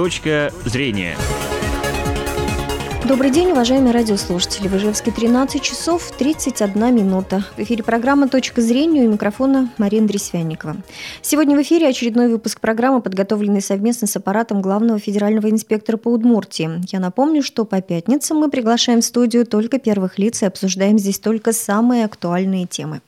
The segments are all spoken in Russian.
Точка зрения. Добрый день, уважаемые радиослушатели. В Ижевске 13 часов 31 минута. В эфире программа «Точка зрения» у микрофона Мария Дресвянникова. Сегодня в эфире очередной выпуск программы, подготовленный совместно с аппаратом главного федерального инспектора по Удмуртии. Я напомню, что по пятницам мы приглашаем в студию только первых лиц и обсуждаем здесь только самые актуальные темы.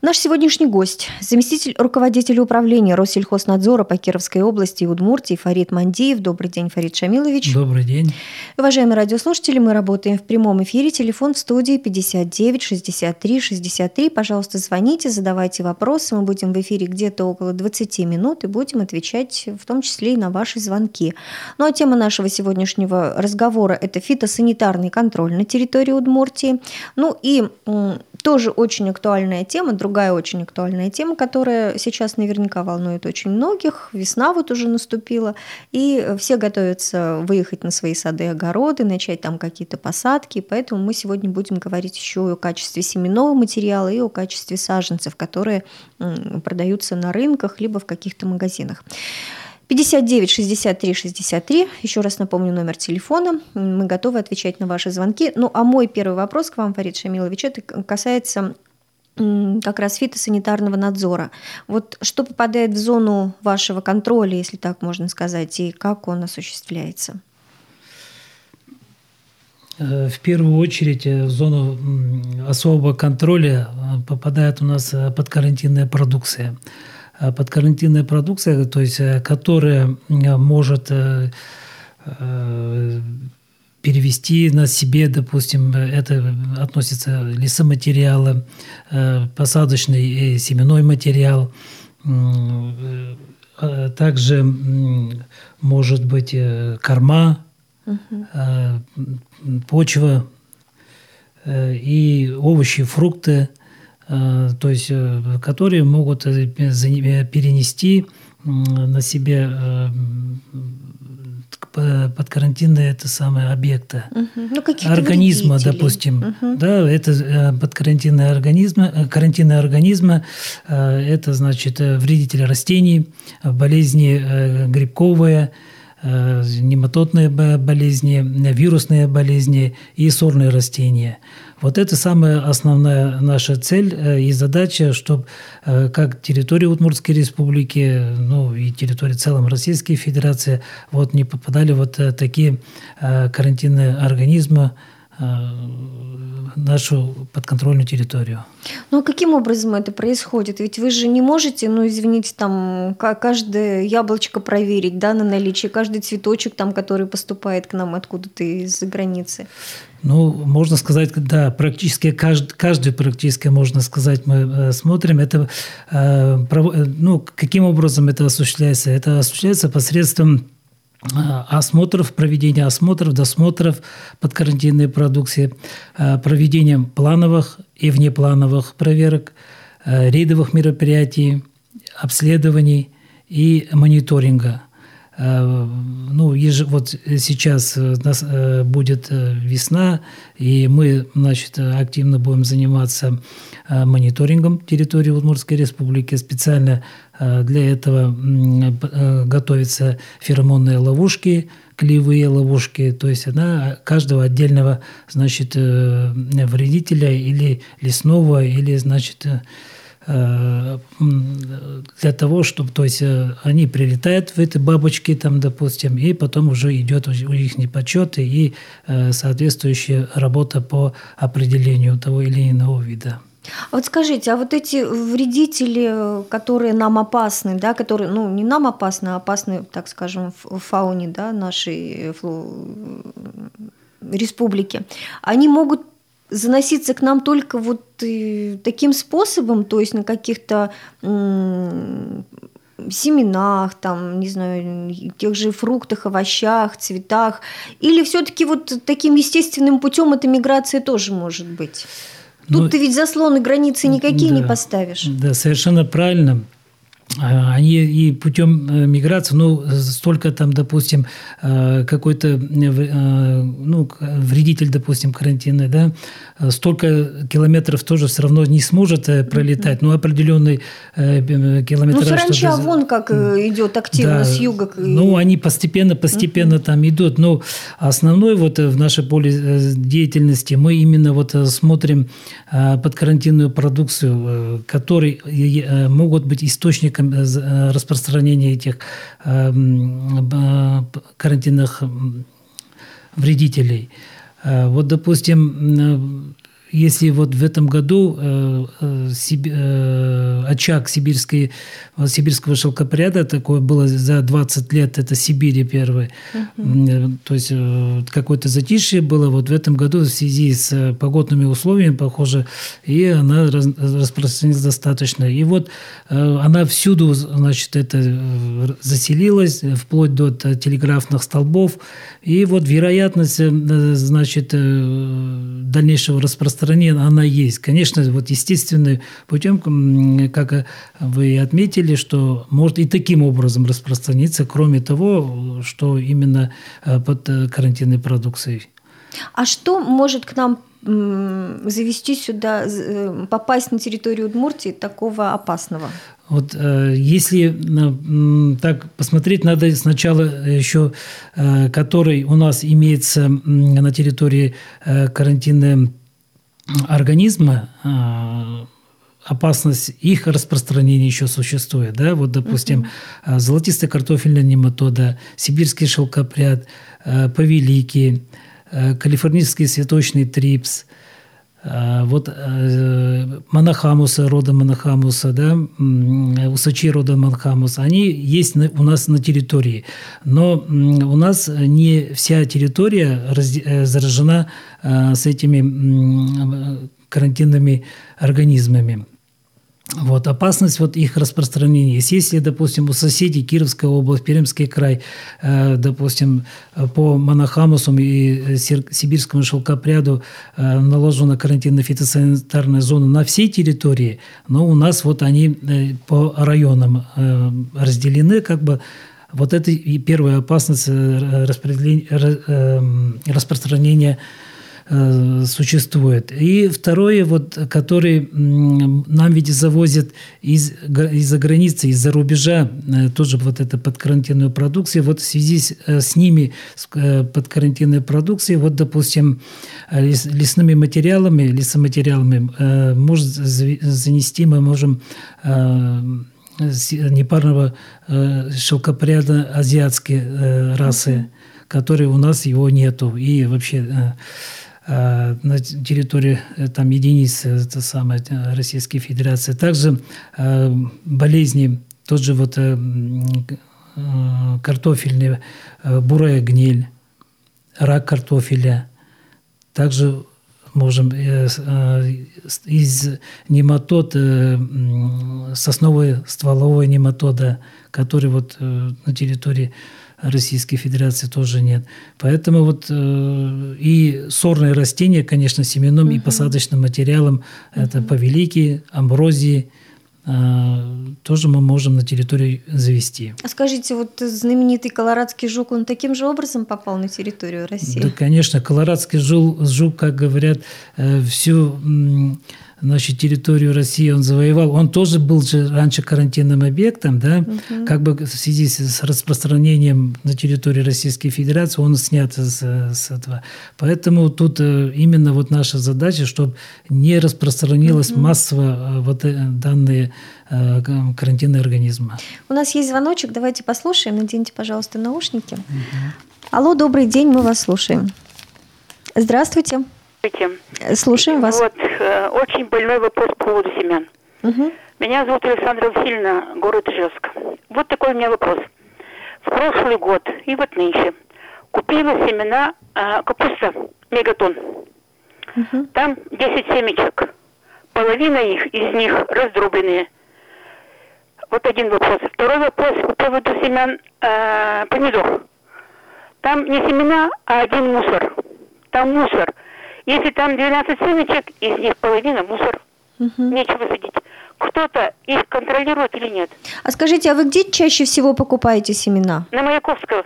Наш сегодняшний гость – заместитель руководителя управления Россельхознадзора по Кировской области и Удмуртии Фарид Мандиев. Добрый день, Фарид Шамилович. Добрый день. Уважаемые радиослушатели, мы работаем в прямом эфире. Телефон в студии 59 63 63. Пожалуйста, звоните, задавайте вопросы. Мы будем в эфире где-то около 20 минут и будем отвечать в том числе и на ваши звонки. Ну а тема нашего сегодняшнего разговора – это фитосанитарный контроль на территории Удмуртии. Ну и тоже очень актуальная тема, другая очень актуальная тема, которая сейчас наверняка волнует очень многих. Весна вот уже наступила, и все готовятся выехать на свои сады и огороды, начать там какие-то посадки, поэтому мы сегодня будем говорить еще и о качестве семенного материала, и о качестве саженцев, которые продаются на рынках, либо в каких-то магазинах. 59 63 63. Еще раз напомню номер телефона. Мы готовы отвечать на ваши звонки. Ну, а мой первый вопрос к вам, Фарид Шамилович, это касается как раз фитосанитарного надзора. Вот что попадает в зону вашего контроля, если так можно сказать, и как он осуществляется? Э, в первую очередь э, в зону особого контроля э, попадает у нас подкарантинная продукция. Э, подкарантинная продукция, то есть, э, которая э, может перевести на себе, допустим, это относится лесоматериалы, посадочный и семенной материал, также может быть корма, угу. почва и овощи, фрукты, то есть, э, которые могут э, перенести на себе под карантинные это самые объекты угу. ну, организма, вредителей. допустим, угу. да, это подкарантинные организмы, карантинные организмы, это значит вредители растений, болезни грибковые, нематодные болезни, вирусные болезни и сорные растения. Вот это самая основная наша цель э, и задача, чтобы э, как территория Удмуртской республики, ну и территория целом Российской Федерации, вот не попадали вот э, такие карантинные организмы нашу подконтрольную территорию. Ну а каким образом это происходит? Ведь вы же не можете, ну извините, там каждое яблочко проверить, да, на наличие, каждый цветочек там, который поступает к нам откуда-то из-за границы. Ну, можно сказать, да, практически каждый, каждый практически, можно сказать, мы э, смотрим. Это, э, ну, каким образом это осуществляется? Это осуществляется посредством э, осмотров, проведения осмотров, досмотров под карантинной продукции, проведением плановых и внеплановых проверок, рейдовых мероприятий, обследований и мониторинга – ну, еж, вот сейчас у нас э, будет э, весна, и мы, значит, активно будем заниматься мониторингом территории Удмуртской республики. Специально для этого готовятся феромонные ловушки, клеевые ловушки, то есть она каждого отдельного, значит, вредителя или лесного, или, значит, Э, для того, чтобы, то есть э, они прилетают в эти бабочки, там, допустим, и потом уже идет у них подсчеты и э, соответствующая работа по определению того или иного вида. А вот скажите, а вот эти вредители, которые нам опасны, да, которые, ну, не нам опасны, а опасны, так скажем, в фауне, да, нашей республики, они могут заноситься к нам только вот таким способом, то есть на каких-то семенах, там, не знаю, тех же фруктах, овощах, цветах, или все-таки вот таким естественным путем эта миграция тоже может быть? Тут ну, ты ведь заслоны границы никакие да, не поставишь. Да, совершенно правильно. А, они и путем э, миграции, ну, столько там, допустим, э, какой-то, э, ну, вредитель, допустим, карантинный, да, столько километров тоже все равно не сможет пролетать, но определенный километр. Ну, саранча вон как идет активно да, с юга. Ну, они постепенно, постепенно uh-huh. там идут, но основной вот в нашей поле деятельности мы именно вот смотрим под карантинную продукцию, которые могут быть источником Э, э, распространения этих э, карантинных вредителей. Вот, допустим, если вот в этом году э, э, э, очаг сибирской, сибирского шелкопряда такое было за 20 лет, это Сибири первый, uh-huh. то есть какое-то затишье было вот в этом году в связи с погодными условиями, похоже, и она распространилась достаточно. И вот она всюду, значит, это заселилась, вплоть до телеграфных столбов, и вот вероятность, значит, дальнейшего распространения стороне она есть. Конечно, вот естественным путем, как вы отметили, что может и таким образом распространиться, кроме того, что именно э, под э, карантинной продукцией. А что может к нам завести сюда, э, попасть на территорию Удмуртии такого опасного? Вот если так посмотреть, надо сначала еще, который у нас имеется на территории карантинной организма а, опасность их распространения еще существует. Да? Вот, допустим, uh-huh. золотистая картофельная нематода, сибирский шелкопряд, а, повелики, калифорнийский цветочный трипс – вот э, монохамуса, рода монохамуса, да, усачи рода монохамуса, они есть у нас на территории. Но у нас не вся территория э, заражена с этими карантинными организмами. Вот, опасность вот их распространения. Если, допустим, у соседей Кировская область, Пермский край, э, допустим, по Монохамусу и Сибирскому шелкопряду э, наложена карантинно-фитосанитарная зона на всей территории, но у нас вот они э, по районам э, разделены, как бы вот это и первая опасность э, э, распространения Э, существует. И второе, вот, который нам ведь завозят из, из-за границы, из-за рубежа, э, тоже вот это под карантинную продукцию. Вот в связи с, э, с ними, с под карантинной продукцией, вот, допустим, лесными материалами, лесоматериалами может занести, мы можем непарного шелкопряда азиатской расы, которые у нас его нету. И вообще Э, на территории э, там единицы это самая э, Российской Федерации. Также болезни, тот же вот картофельный, бурая гниль, рак картофеля. Также можем из нематод, сосновой стволовой нематода, который вот на территории Российской Федерации тоже нет. Поэтому вот э, и сорные растения, конечно, семенным угу. и посадочным материалом угу. это повелики, амброзии, э, тоже мы можем на территории завести. А скажите, вот знаменитый колорадский жук, он таким же образом попал на территорию России? Да, конечно, колорадский жук, жук как говорят, э, всю значит, территорию России он завоевал, он тоже был же раньше карантинным объектом, да, угу. как бы в связи с распространением на территории Российской Федерации он снят с, с этого. Поэтому тут э, именно вот наша задача, чтобы не распространилась угу. массово э, вот э, данные карантинные организмы. У нас есть звоночек, давайте послушаем. Наденьте, пожалуйста, наушники. Угу. Алло, добрый день, мы вас слушаем. Здравствуйте. Здравствуйте. Слушаем вас. Вот, очень больной вопрос по поводу семян. Угу. Меня зовут Александра Васильевна, город Ижевск. Вот такой у меня вопрос. В прошлый год и вот нынче купила семена э, капуста мегатон. Угу. Там 10 семечек. Половина их, из них раздробленные. Вот один вопрос. Второй вопрос по поводу семян э, помидор. Там не семена, а один мусор. Там мусор – если там 12 семечек, из них половина мусор. Угу. Нечего садить. кто-то их контролирует или нет. А скажите, а вы где чаще всего покупаете семена? На Маяковского.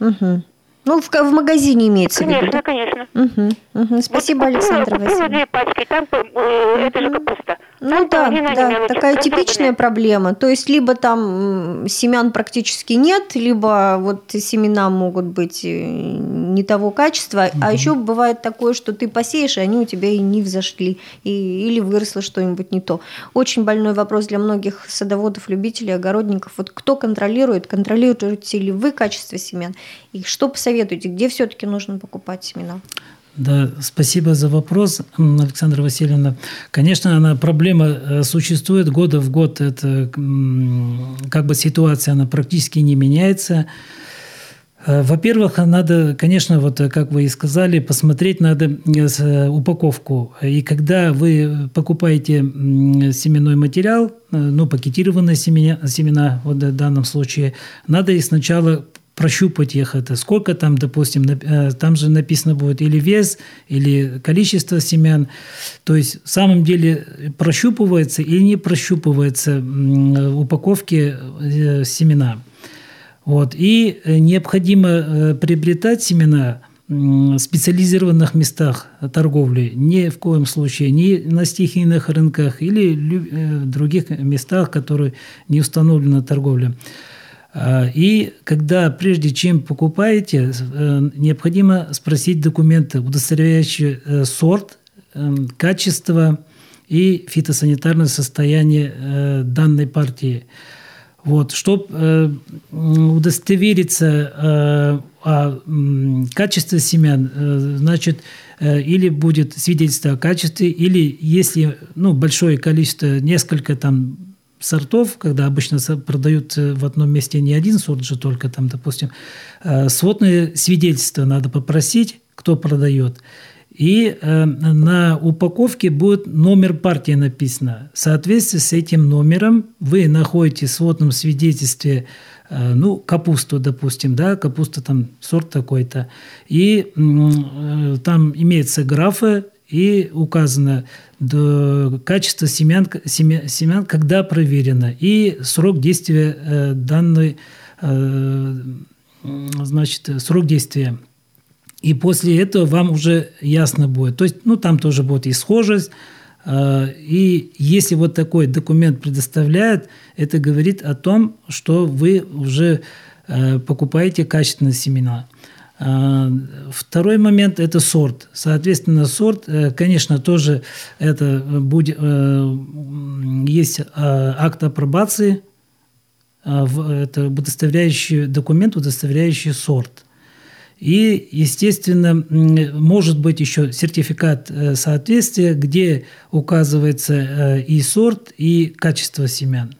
Угу. Ну, в, в магазине имеется конечно, в виду, да? Конечно, Угу, угу. Спасибо, вот купила, купила Васильевна. две пачки, там э, это же капуста. Ну да, да, такая типичная проблема. То есть либо там семян практически нет, либо вот семена могут быть э, не того качества. А еще бывает такое, что ты посеешь, и они у тебя и не взошли, и, или выросло что-нибудь не то. Очень больной вопрос для многих садоводов, любителей, огородников. Вот кто контролирует, контролируете ли вы качество семян? И что посоветуете, где все-таки нужно покупать семена? Да, спасибо за вопрос, Александра Васильевна. Конечно, она проблема э, существует года в год. Это как бы ситуация, она практически не меняется. Э, Во-первых, надо, конечно, вот э, как вы и сказали, посмотреть надо упаковку. И когда вы покупаете семенной материал, ну, пакетированные семена, семена вот в данном случае, надо их сначала прощупать их это, сколько там, допустим, э, там же написано будет или вес, или количество семян. То есть в самом деле прощупывается или не прощупывается упаковке э, семена. Вот. И э, необходимо приобретать семена специализированных местах торговли, ни в коем случае не на стихийных рынках или других местах, которые не установлена торговля. А, И когда, прежде чем покупаете, э, необходимо спросить документы, удостоверяющие э, сорт, э, качество и фитосанитарное состояние данной партии. Вот, чтобы удостовериться о качестве семян, значит, или будет свидетельство о качестве, или если ну, большое количество, несколько там сортов, когда обычно продают э, в одном месте не один сорт же только там, допустим, э, сводные свидетельства надо попросить, кто продает. И э, на упаковке будет номер партии написано. В соответствии с этим номером вы находите в сводном свидетельстве ну, капусту, допустим, да, капуста там сорт такой-то. И там имеется графа, и указано до качество семян, семя- семян, когда проверено, и срок действия э, данной, э, значит, срок действия. И после этого вам уже ясно будет. То есть, ну, там тоже будет и схожесть. э, И если вот такой документ предоставляет, это говорит о том, что вы уже покупаете качественные семена. Второй момент – это сорт. Соответственно, сорт, э, конечно, тоже это будет, э, есть э, акт апробации, это удостоверяющий документ, удостоверяющий сорт. И, естественно, может быть еще сертификат соответствия, где указывается и сорт, и качество семян.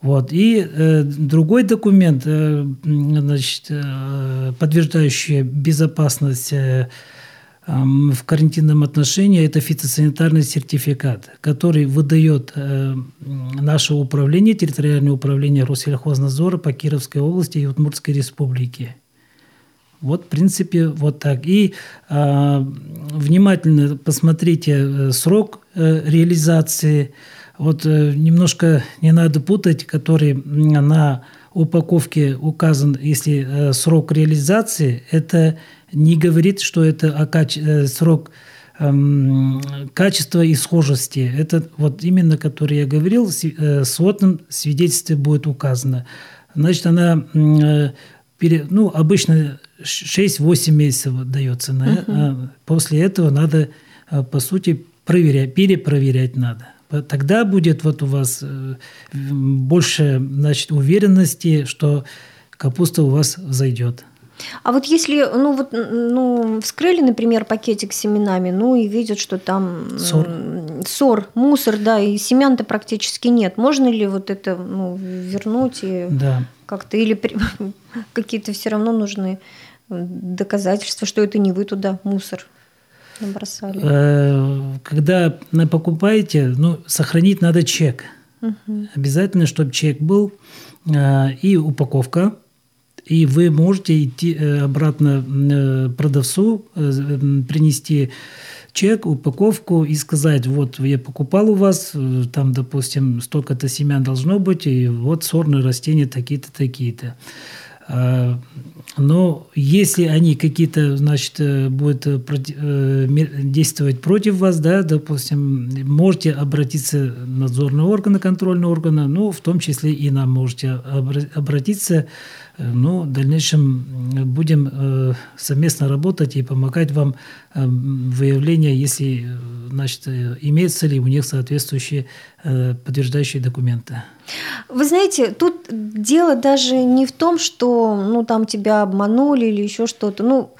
Вот. И э, другой документ, э, значит, э, подтверждающий безопасность э, в карантинном отношении, это фитосанитарный сертификат, который выдает э, наше управление, территориальное управление Россельхознадзора по Кировской области и Удмуртской республике. Вот, в принципе, вот так. И а, внимательно посмотрите э, срок э, реализации. Вот э, немножко не надо путать, который на упаковке указан, если э, срок реализации, это не говорит, что это э, срок эм, качества и схожести. Это вот именно, который я говорил, в сви- э, сводном свидетельстве будет указано. Значит, она ну, обычно 6-8 месяцев дается. А После этого надо, по сути, проверять, перепроверять надо. Тогда будет вот у вас э, больше значит, уверенности, что капуста у вас зайдет. А вот если, ну вот, ну, вскрыли, например, пакетик с семенами, ну и видят, что там м, Ссор. ссор, мусор, да, и семян-то практически нет. Можно ли вот это ну, вернуть и Да. как-то, или при- какие-то все равно нужны доказательства, что это не вы туда мусор набросали? Э, Когда покупаете, ну, сохранить надо чек. Обязательно, чтобы чек был э, и упаковка, и вы можете идти э, обратно продавцу, принести чек, упаковку и сказать, вот я покупал у вас, там, допустим, столько-то семян должно быть, и вот сорные растения такие-то, такие-то. А, но если они какие-то, значит, э, будут э, действовать против вас, да, допустим, можете обратиться в надзорные органы, контрольные органы, ну, в том числе и нам можете обратиться ну, в дальнейшем будем э, совместно работать и помогать вам э, выявление, если значит, имеются ли у них соответствующие э, подтверждающие документы. Вы знаете, тут дело даже не в том, что ну, там тебя обманули или еще что-то. Ну,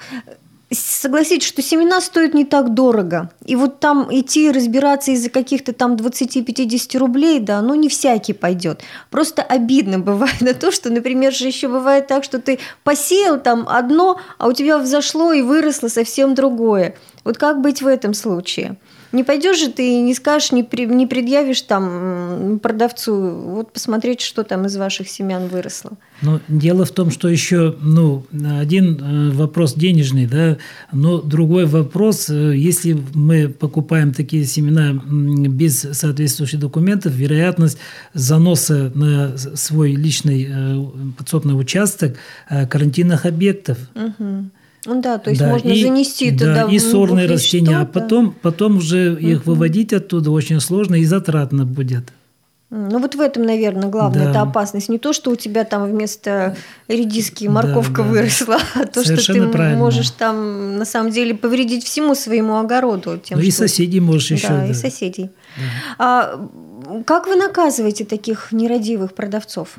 согласитесь, что семена стоят не так дорого. И вот там идти разбираться из-за каких-то там 20-50 рублей, да, ну не всякий пойдет. Просто обидно бывает на то, что, например, же еще бывает так, что ты посеял там одно, а у тебя взошло и выросло совсем другое. Вот как быть в этом случае? Не пойдешь же ты и не скажешь, не, при, не предъявишь там продавцу, вот посмотреть, что там из ваших семян выросло. Но дело в том, что еще ну, один э, вопрос денежный, да, но другой вопрос, э, если мы покупаем такие семена без соответствующих документов, вероятность заноса на свой личный э, подсобный участок карантинных объектов. Угу. Ну да, то есть да, можно и, занести да, туда и сорные растения, а потом, потом уже угу. их выводить оттуда очень сложно и затратно будет. Ну вот в этом, наверное, главная да. эта опасность. Не то, что у тебя там вместо редиски морковка да, да. выросла, а то, Совершенно что ты правильно. можешь там на самом деле повредить всему своему огороду. Тем, ну и соседей можешь еще. Да, да. и соседей. Да. А, как вы наказываете таких нерадивых продавцов?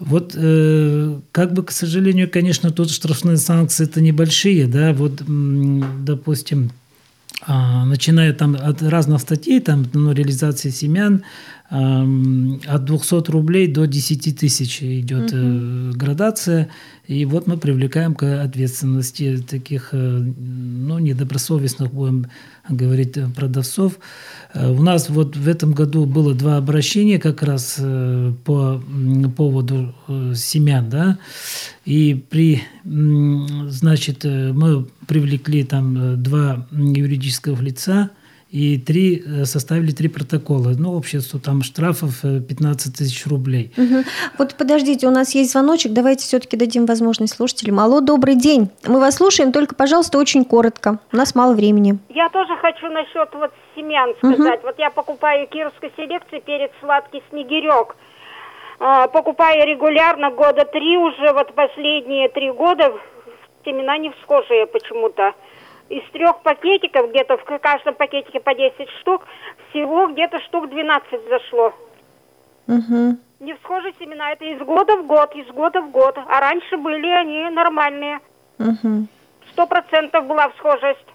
Вот, э, как бы, к сожалению, конечно, тут штрафные санкции это небольшие, да, вот, допустим, э, начиная там от разных статей, там, ну, реализации семян, э, от 200 рублей до 10 тысяч идет угу. градация, и вот мы привлекаем к ответственности таких, э, ну, недобросовестных, будем говорить, продавцов. Э, у нас вот в этом году было два обращения как раз э, по поводу семян, да, и при, значит, мы привлекли там два юридических лица, и три, э, составили три протокола. Ну, общество там штрафов 15 э, тысяч рублей. Угу. Вот подождите, у нас есть звоночек, давайте все-таки дадим возможность слушателям. Алло, добрый день. Мы вас слушаем, только, пожалуйста, очень коротко. У нас мало времени. Я тоже хочу насчет вот семян сказать. Угу. Вот я покупаю кировской селекции перед сладкий снегирек. А, покупаю регулярно года три уже, вот последние три года семена не всхожие почему-то из трех пакетиков, где-то в каждом пакетике по 10 штук, всего где-то штук 12 зашло. Угу. Не всхожие семена, это из года в год, из года в год. А раньше были они нормальные. Сто процентов была всхожесть.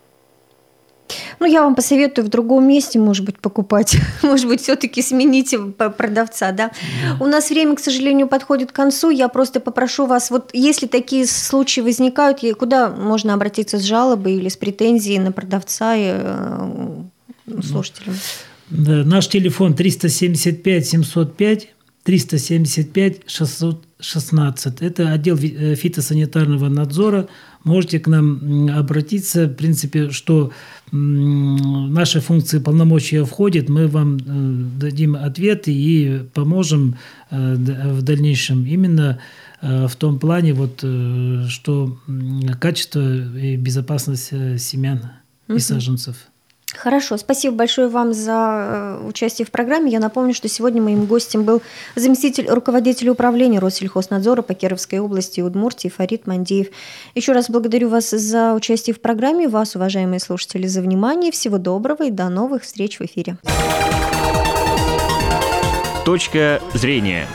Ну, я вам посоветую в другом месте, может быть, покупать. может быть, все-таки смените продавца, да? У нас время, к сожалению, подходит к концу. Я просто попрошу вас, вот если такие случаи возникают, куда можно обратиться с жалобой или с претензией на продавца и э, ну, слушателям? Наш телефон 375 705 375 616. Это отдел э, фитосанитарного надзора. Можете к нам обратиться. В принципе, что наши функции полномочия входят, мы вам э, дадим ответ и поможем э, в дальнейшем именно в том плане, вот, что качество и безопасность семян и саженцев. Хорошо, спасибо большое вам за э, участие в программе. Я напомню, что сегодня моим гостем был заместитель руководителя управления Россельхознадзора по Кировской области Удмуртии Фарид Мандеев. Еще раз благодарю вас за участие в программе, вас, уважаемые слушатели, за внимание. Всего доброго и до новых встреч в эфире. Точка зрения.